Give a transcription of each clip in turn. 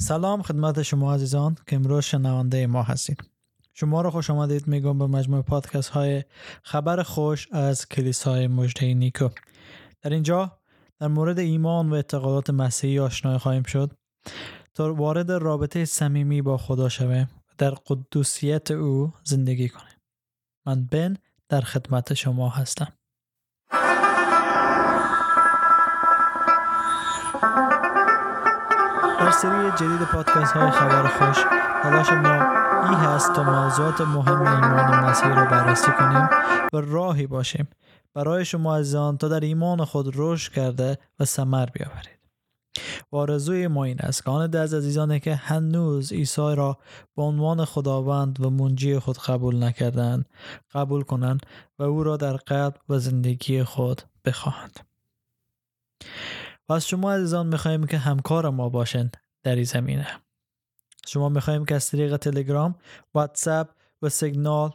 سلام خدمت شما عزیزان که امروز شنونده ما هستید شما را خوش آمدید میگم به مجموع پادکست های خبر خوش از کلیسای مجده نیکو. در اینجا در مورد ایمان و اعتقادات مسیحی آشنای خواهیم شد. تا وارد رابطه صمیمی با خدا شویم در قدوسیت او زندگی کنیم. من بن در خدمت شما هستم. در سری جدید پادکست های خبر خوش. تلاش ما ای هست تا موضوعات مهم ایمان مسیح را بررسی کنیم و راهی باشیم. برای شما عزیزان تا در ایمان خود رشد کرده و ثمر بیاورید. و آرزوی ما این است که آن از عزیزانی که هنوز عیسی را به عنوان خداوند و منجی خود قبول نکردند قبول کنند و او را در قلب و زندگی خود بخواهند. و شما عزیزان می‌خواهیم که همکار ما باشند. در این زمینه. شما می‌خواهیم که از طریق تلگرام، واتساپ و سیگنال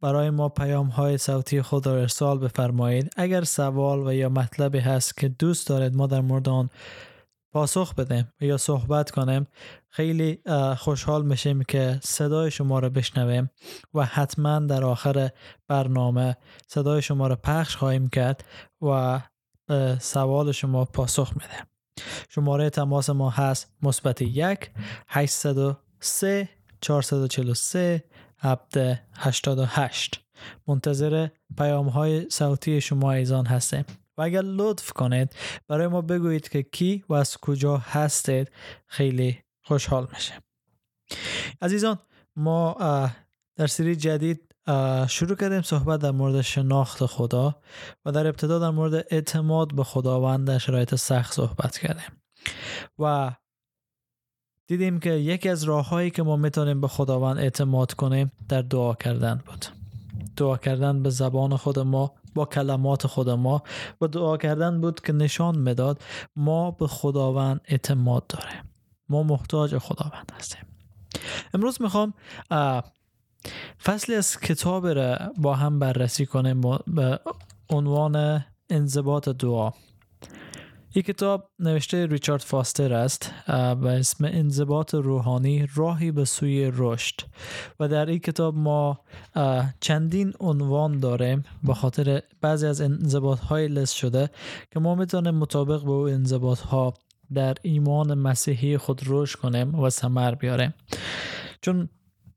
برای ما پیام های صوتی خود را ارسال بفرمایید. اگر سوال و یا مطلبی هست که دوست دارید ما در مورد آن پاسخ بدیم یا صحبت کنیم خیلی خوشحال میشیم که صدای شما را بشنویم و حتما در آخر برنامه صدای شما را پخش خواهیم کرد و سوال شما پاسخ میدیم شماره تماس ما هست مثبت یک 803 443 788 منتظر پیام های صوتی شما ایزان هستیم. و اگر لطف کنید برای ما بگویید که کی و از کجا هستید. خیلی خوشحال میشه عزیزان ما در سری جدید شروع کردیم صحبت در مورد شناخت خدا و در ابتدا در مورد اعتماد به خداوند در شرایط سخت صحبت کردیم. و دیدیم که یکی از راههایی که ما می‌تونیم به خداوند اعتماد کنیم در دعا کردن بود. دعا کردن به زبان خود ما با کلمات خود ما و دعا کردن بود که نشان می‌داد ما به خداوند اعتماد داریم. ما محتاج خداوند هستیم. امروز می‌خوام فصلی از کتاب را با هم بررسی کنیم به عنوان انضباط دعا. این کتاب نوشته ریچارد فاستر است به اسم انضباط روحانی راهی به سوی رشد. و در این کتاب ما چندین عنوان داریم به خاطر بعضی از انضباط های لست شده که ما می‌تونیم مطابق به او انضباط ها در ایمان مسیحی خود رشد کنیم و ثمر بیاریم. چون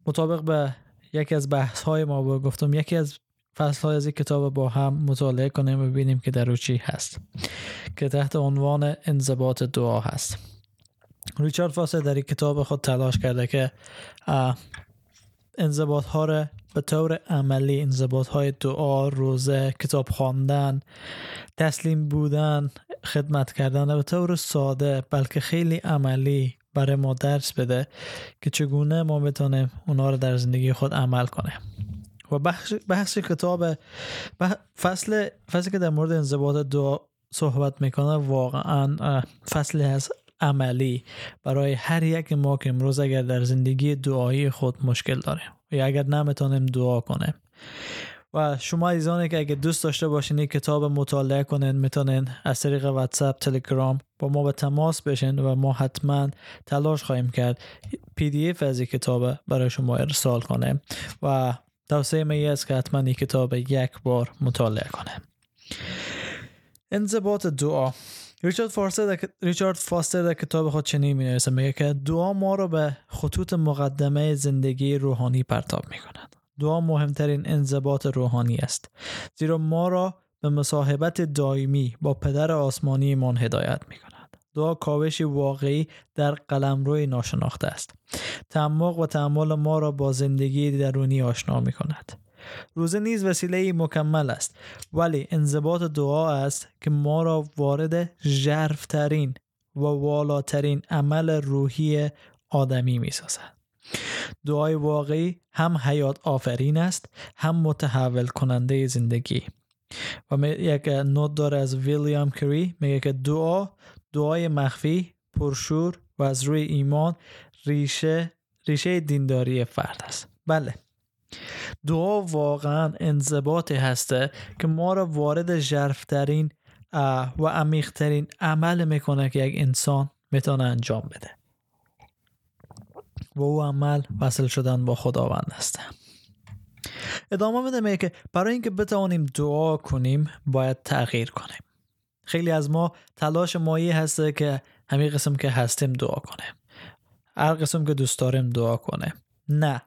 مطابق به یکی از بحث های ما گفتم یکی از فصل های از این کتاب با هم مطالعه کنیم و ببینیم که در چی هست که تحت عنوان انضباط دعا هست. ریچارد فاسه در این کتاب خود تلاش کرده که انضباط ها را به طور عملی انضباط های دعا روزه کتاب خواندن تسلیم بودن خدمت کردن به طور ساده بلکه خیلی عملی برای ما درس بده که چگونه ما بتونیم اونا رو در زندگی خود عمل کنیم. و بخش, بخش کتاب فصل فصلی که در مورد انضباط دعا صحبت می‌کنه واقعا فصلی هست عملی. برای هر یک ما که امروز اگر در زندگی دعایی خود مشکل داریم یا اگر نمی‌تونیم دعا کنیم و شما عزیزانی که اگه دوست داشته باشین این کتاب مطالعه کنین می‌تونین از طریق واتساپ تلگرام با ما به تماس بشین و ما حتما تلاش خواهیم کرد PDF از این کتاب برای شما ارسال کنیم و توصیه من است که حتما این کتاب یک بار مطالعه کنیم انضباط دعا. ریچارد فاستر در, ریچارد فاستر در کتاب خود چنین می میگه که دعا ما رو به خطوط مقدم زندگی روحانی پرتاب می کند دعا مهمترین انضباط روحانی است زیرا ما را به مصاحبت دائمی با پدر آسمانی من هدایت می کند دعا کاوشی واقعی در قلمروی ناشناخته است. تعمق و تعمل ما را با زندگی درونی آشنا می کند روزه نیز وسیله مکمل است ولی انضباط دعا است که ما را وارد ژرفترین و والاترین عمل روحی آدمی می سازد دعای واقعی هم حیات آفرین است هم متحول کننده زندگی. و یک نوت داره از ویلیام کری میگه که دعا دعای مخفی پرشور و از روی ایمان ریشه ریشه دینداری فرد است. بله. دعا واقعا انضباطی هسته که ما را وارد ژرفترین و عمیقترین عمل می‌کنه که یک انسان می‌تونه انجام بده. و او عمل وصل شدن با خداوند است. ادامه میده که برای اینکه بتوانیم دعا کنیم باید تغییر کنیم. خیلی از ما تلاش مایی هسته که همین قسم که هستیم دعا کنیم هر قسم که دوست داریم دعا کنه. نه.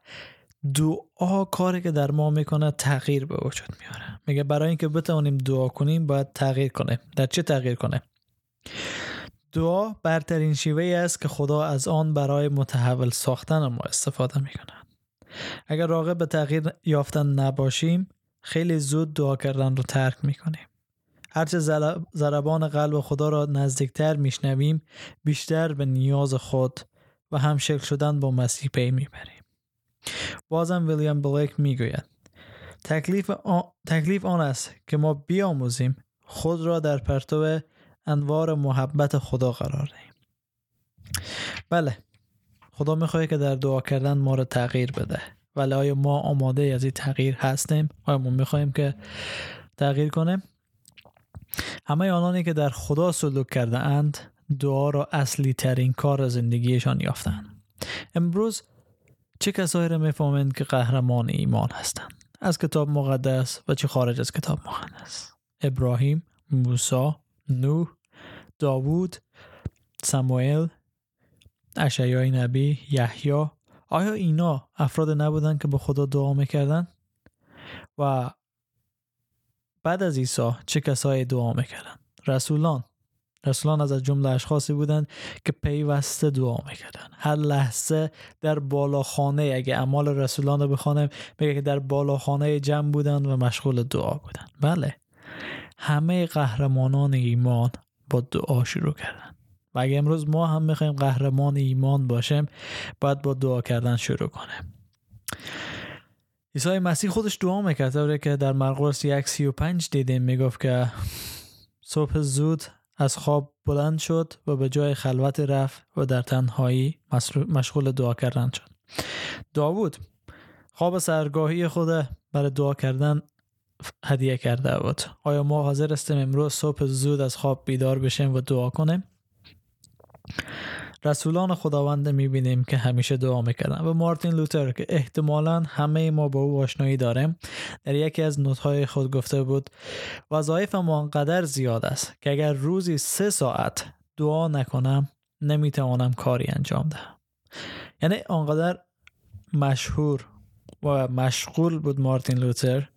دعا کاری که در ما می‌کنه تغییر به وجود میاره. میگه برای اینکه بتوانیم دعا کنیم باید تغییر کنه در چه تغییر کنه؟ دعا برترین شیوه است که خدا از آن برای متحول ساختن ما استفاده می‌کنه اگر راغب به تغییر یافتن نباشیم خیلی زود دعا کردن رو ترک می‌کنیم. هرچه ضربان قلب خدا را نزدیکتر میشنویم بیشتر به نیاز خود و همشکل شدن با مسیح پی می‌بریم. بازم ویلیام بلیک می‌گوید تکلیف آن, تکلیف آن است که ما بیاموزیم خود را در پرتو انوار محبت خدا قرار دهیم. بله. خدا می‌خواد که در دعا کردن ما رو تغییر بده. ولی آیا ما آماده از این تغییر هستیم؟ آیا ما می‌خواهیم که تغییر کنیم؟ همه آنانی که در خدا سلوک کرده اند دعا را اصلی ترین کار زندگیشان یافتند. امروز چه کسایی را می‌فهمند که قهرمان ایمان هستند؟ از کتاب مقدس و چه خارج از کتاب مقدس؟ ابراهیم موسی نوح داوود سموئل اشعیای نبی یحیی. آیا اینا افراد نبودن که به خدا دعا می‌کردن؟ و بعد از عیسی چه کسایی دعا می‌کردن؟ رسولان. رسولان از جمله اشخاصی بودند که پیوسته دعا می‌کردن. هر لحظه در بالاخانه اگه اعمال رسولان رو بخوانم میگه که در بالاخانه جمع بودن و مشغول دعا بودن. بله. همه قهرمانان ایمان با دعا شروع کردن. و اگه امروز ما هم می‌خوایم قهرمان ایمان باشیم باید با دعا کردن شروع کنیم. عیسی مسیح خودش دعا می‌کرد. که در مرقس یک سی و پنج دیدیم می‌گفت که صبح زود از خواب بلند شد و به جای خلوت رفت و در تنهایی مشغول دعا کردن شد. داوود خواب سرگاهی خود برای دعا کردن هدیه کرده بود. آیا ما حاضر هستیم امروز صبح زود از خواب بیدار بشیم و دعا کنیم؟ رسولان خداوند می‌بینیم که همیشه دعا می‌کردن و مارتین لوتر که احتمالا همه ما با او آشنایی داریم در یکی از نوتهای خود گفته بود وظایف ما انقدر زیاد است که اگر روزی سه ساعت دعا نکنم نمی‌توانم کاری انجام دهم. یعنی آنقدر مشهور و مشغول بود مارتین لوتر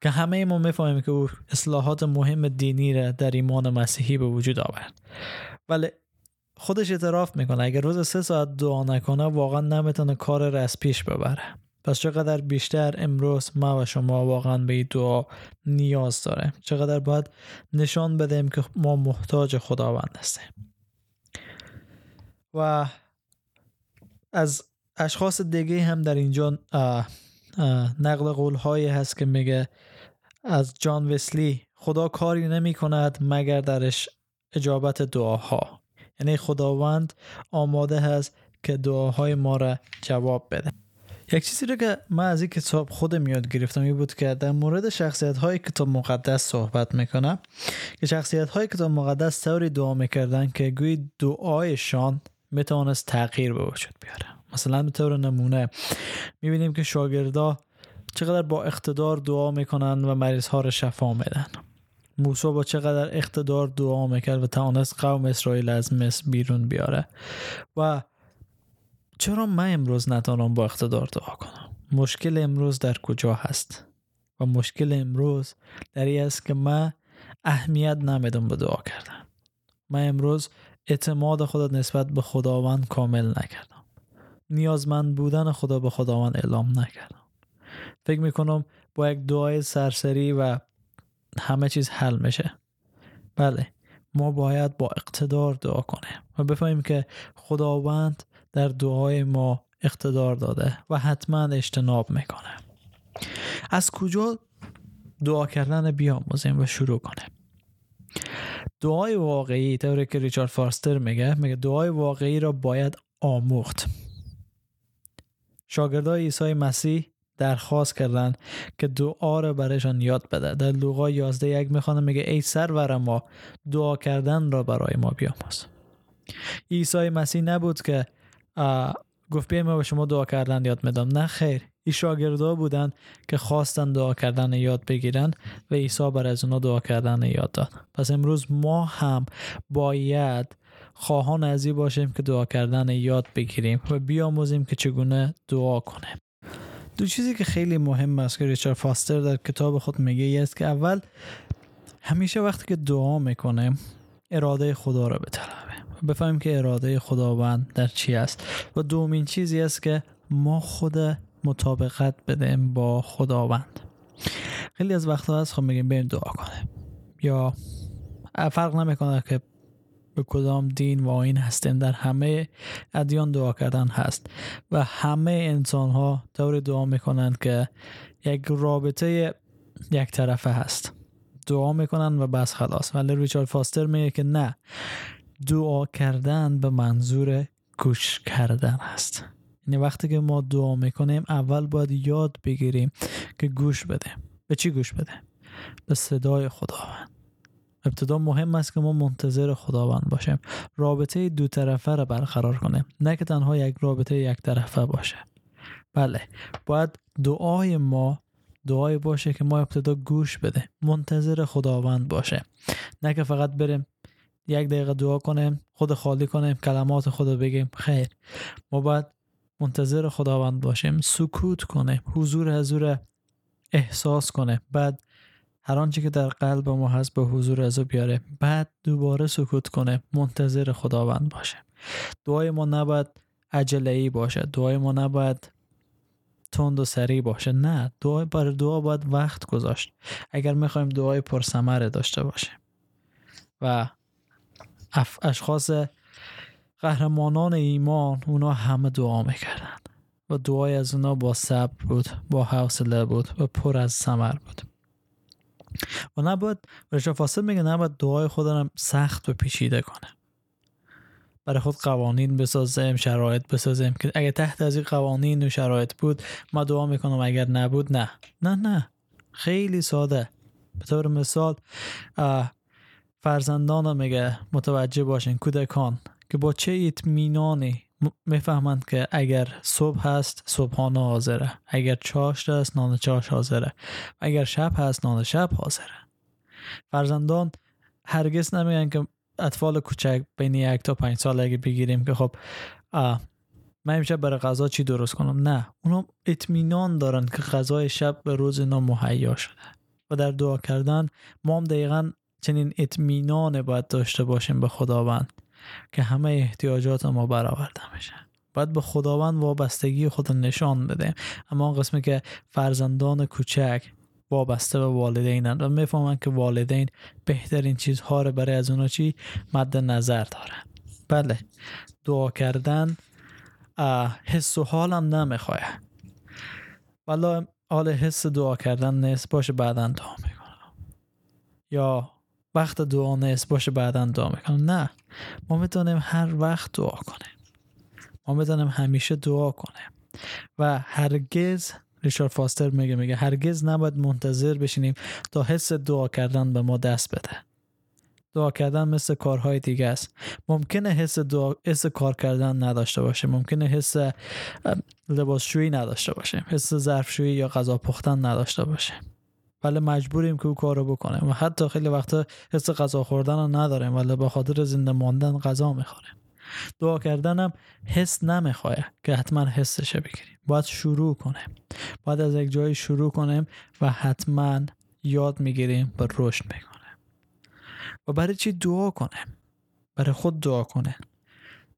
که همه ما می‌فهمیم که او اصلاحات مهم دینی را در ایمان مسیحی به وجود آورد. ولی خودش اعتراف می‌کنه اگر روز سه ساعت دعا نکنه واقعا نمی‌تونه کار را از پیش ببره. پس چقدر بیشتر امروز ما و شما واقعا به این دعا نیاز داره چقدر باید نشان بدیم که ما محتاج خداوند هستیم. و از اشخاص دیگه هم در اینجا نقل قول هایی هست که میگه از جان وسلی خدا کاری نمی کند مگر درش اجابت دعاها. یعنی خداوند آماده هست که دعاهای ما را جواب بده. یک چیزی رو که من از این کتاب خودم یاد گرفتم این بود که در مورد شخصیت های کتاب مقدس صحبت می‌کنم. که شخصیت های کتاب مقدس طوری دعا می‌کردن که گوی دعایشان می‌تونست تغییر به وجود بیاره. مثلا به طور نمونه می‌بینیم که شاگردا چقدر با اقتدار دعا می‌کنن و مریض ها رو شفا میدن. موسی با چقدر اقتدار دعا می‌کرد و توانست قوم اسرائیل از مصر بیرون بیاره و چرا من امروز نتانم با اقتدار دعا کنم؟ مشکل امروز در کجا هست؟ و مشکل امروز در این است که من اهمیت نمیدم به دعا کردن. من امروز اعتماد خود نسبت به خداوند کامل نکردم. نیازمند بودن خدا به خداوند اعلام نکردم. فکر می‌کنم با یک دعای سرسری و همه چیز حل میشه. بله ما باید با اقتدار دعا کنیم و بفهمیم که خداوند در دعای ما اقتدار داده و حتما اجتناب می‌کنه. از کجا دعا کردن بیاموزیم و شروع کنیم؟ دعای واقعی طوری که ریچارد فارستر میگه میگه دعای واقعی را باید آموخت. شاگردای عیسی مسیح درخواست کردن که دعا را برایشان یاد بده. در لوقا 11 یک می‌خوانه میگه ای سرور ما دعا کردن را برای ما بیاموز. عیسی مسیح نبود که گفت بیایم ما به شما دعا کردن یاد میدم نه خیر. این شاگردا بودن که خواستن دعا کردن یاد بگیرن و عیسی بر از اونا دعا کردن یاد داد. پس امروز ما هم باید خواهان از باشیم که دعا کردن یاد بگیریم و بیاموزیم که چگونه دعا کنیم. دو چیزی که خیلی مهم است که ریچارد فاستر در کتاب خود میگه است که اول همیشه وقتی که دعا می‌کنیم اراده خدا را بطلبه بفهمیم که اراده خداوند در چی است. و دومین چیزی است که ما خود مطابقت بدیم با خداوند. خیلی از وقتها هست خب میگیم بریم دعا کنیم. یا فرق نمی‌کنه که به کدام دین و آین هستیم در همه ادیان دعا کردن هست. و همه انسان ها طور دعا می‌کنند که یک رابطه یک طرفه هست. دعا می‌کنن و بس خلاص. ولی ریچارد فاستر میگه که نه دعا کردن به منظور گوش کردن هست. یعنی وقتی که ما دعا می‌کنیم اول باید یاد بگیریم که گوش بده به چی گوش بده به صدای خداوند ابتدا مهم است که ما منتظر خداوند باشیم. رابطه دو طرفه را برقرار کنیم. نه که تنها یک رابطه یک طرفه باشه. بله باید دعای ما دعای باشه که ما ابتدا گوش بده منتظر خداوند باشه نه که فقط بریم یک دقیقه دعا کنیم خود خالی کنیم کلمات خدا بگیم. خیر. ما باید منتظر خداوند باشیم. سکوت کنیم. حضور حضور احساس کنه بعد هر آنچه که در قلب ما هست به حضور از بیاره. بعد دوباره سکوت کنه. منتظر خداوند باشه. دعای ما نباید عجله ای باشه دعای ما نباید تند و سریع باشه. نه دعای برای دعا باید وقت گذاشت. اگر می‌خوایم دعای پرثمره داشته باشه و اشخاص قهرمانان ایمان اونا همه دعا می‌کردن. و دعای از اونا با صبر بود با حوصله بود و پر از ثمر بود. و نباید رشا فاصل میگه نباید دعای خودم سخت و پیچیده کنه برای خود قوانین بسازیم شرایط بسازیم که اگه تحت از این قوانین و شرایط بود ما دعا می‌کنم اگر نبود نه. نه نه. خیلی ساده. به طور مثال فرزندان میگه متوجه باشین کودکان که با چه اطمینانی می‌فهمند که اگر صبح هست صبحانه حاضره. اگر چاشت است نان چاش حاضره. اگر شب هست نان شب حاضره. فرزندان هرگز نمیگن که اطفال کوچک بین یک تا پنج سال اگه بگیریم که خب من امشب برای غذا چی درست کنم؟ نه. اونا اطمینان دارن که غذای شب به روز اینا مهیا شده. و در دعا کردن ما هم دقیقا چنین اطمینان باید داشته باشیم به خداوند. که همه احتیاجات ما برآورده میشه. باید به خداوند وابستگی خود نشان بده اما اون قسمی که فرزندان کوچک وابسته به والدینن و می‌فهمن که والدین بهترین چیزها رو برای از اونا چی؟ مد نظر دارن. بله. دعا کردن حس و حالم نمی‌خواه. ولی حال حس دعا کردن نیست باشه بعدا دعا می‌کنم. یا وقت دعا نیست باشه بعدا دعا می‌کنم. نه. ما می‌تونیم هر وقت دعا کنیم. ما می‌تونیم همیشه دعا کنیم. و هرگز ریچارد فاستر میگه میگه هرگز نباید منتظر بشینیم تا حس دعا کردن به ما دست بده. دعا کردن مثل کارهای دیگه است. ممکنه حس دعا حس کار کردن نداشته باشه. ممکنه حس لباسشویی نداشته باشه حس ظرفشویی یا غذا پختن نداشته باشه ولی مجبوریم که او کار رو بکنیم و حتی خیلی وقتا حس غذا خوردن رو نداریم ولی به خاطر زنده ماندن غذا می‌خوریم. دعا کردنم حس نمی‌خواه که حتما حسش بگیریم. باید شروع کنیم. باید از یک جایی شروع کنیم و حتما یاد می‌گیریم و رشد می‌کنیم و برای چی دعا کنیم؟ برای خود دعا کنیم.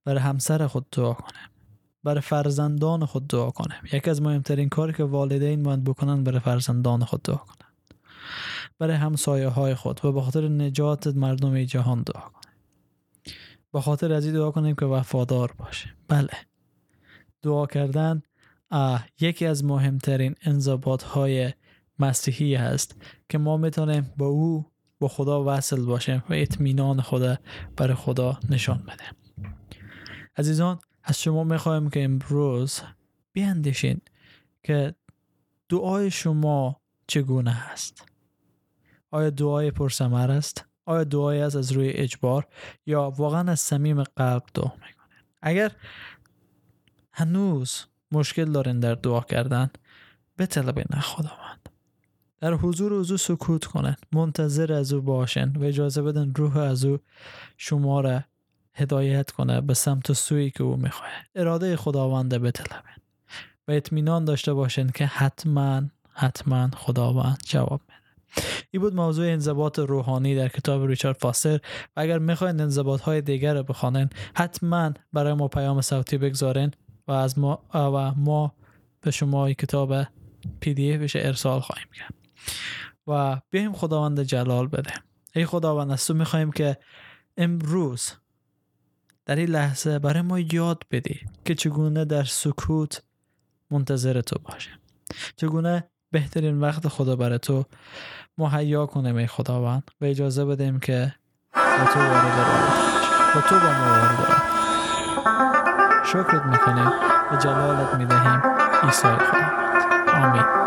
برای همسر خود دعا کنیم. برای فرزندان خود دعا کنیم. یکی از مهمترین کاری که والدین باید بکنن برای فرزندان خود دعا کنن. برای همسایه های خود و به خاطر نجات مردم جهان دعا کنیم. به خاطر از دعا کنیم که وفادار باشه بله. دعا کردن یکی از مهمترین انضباط های مسیحی هست که ما می‌تونیم با او با خدا وصل باشیم و اطمینان خدا برای خدا نشان بدیم. عزیزان از شما می‌خوایم که امروز بیاندیشین که دعای شما چگونه است. آیا دعای پرسمر است؟ آیا دعای است از روی اجبار؟ یا واقعا از صمیم قلب دعا می‌کنید اگر هنوز مشکل دارین در دعا کردن بطلبین خداوند. در حضور او سکوت کنن. منتظر از او باشن و اجازه بدن روح از او شما را هدایت کنه به سمت سوی که او می‌خواه. اراده خداوند بطلبین و اطمینان داشته باشین که حتما حتما خداوند جواب میده این بود موضوع انضباط روحانی در کتاب ریچارد فاستر و اگر می‌خواین انضباط های دیگر رو بخوانین حتما برای ما پیام صوتی بگذارین و از ما و ما به شما کتاب پی دی افش ارسال خواهیم کرد. و بیایم خداوند جلال بده. ای خداوند از تو می‌خواهیم که امروز در این لحظه برای ما یاد بدی که چگونه در سکوت منتظر تو باشیم چگونه بهترین وقت خدا برای تو مهیا کنیم ای خداوند. و اجازه بدیم که با تو وارد و تو با ما وارد شکرت می‌کنیم. و جلالت می‌دهیم. عیسی خداوند. آمین.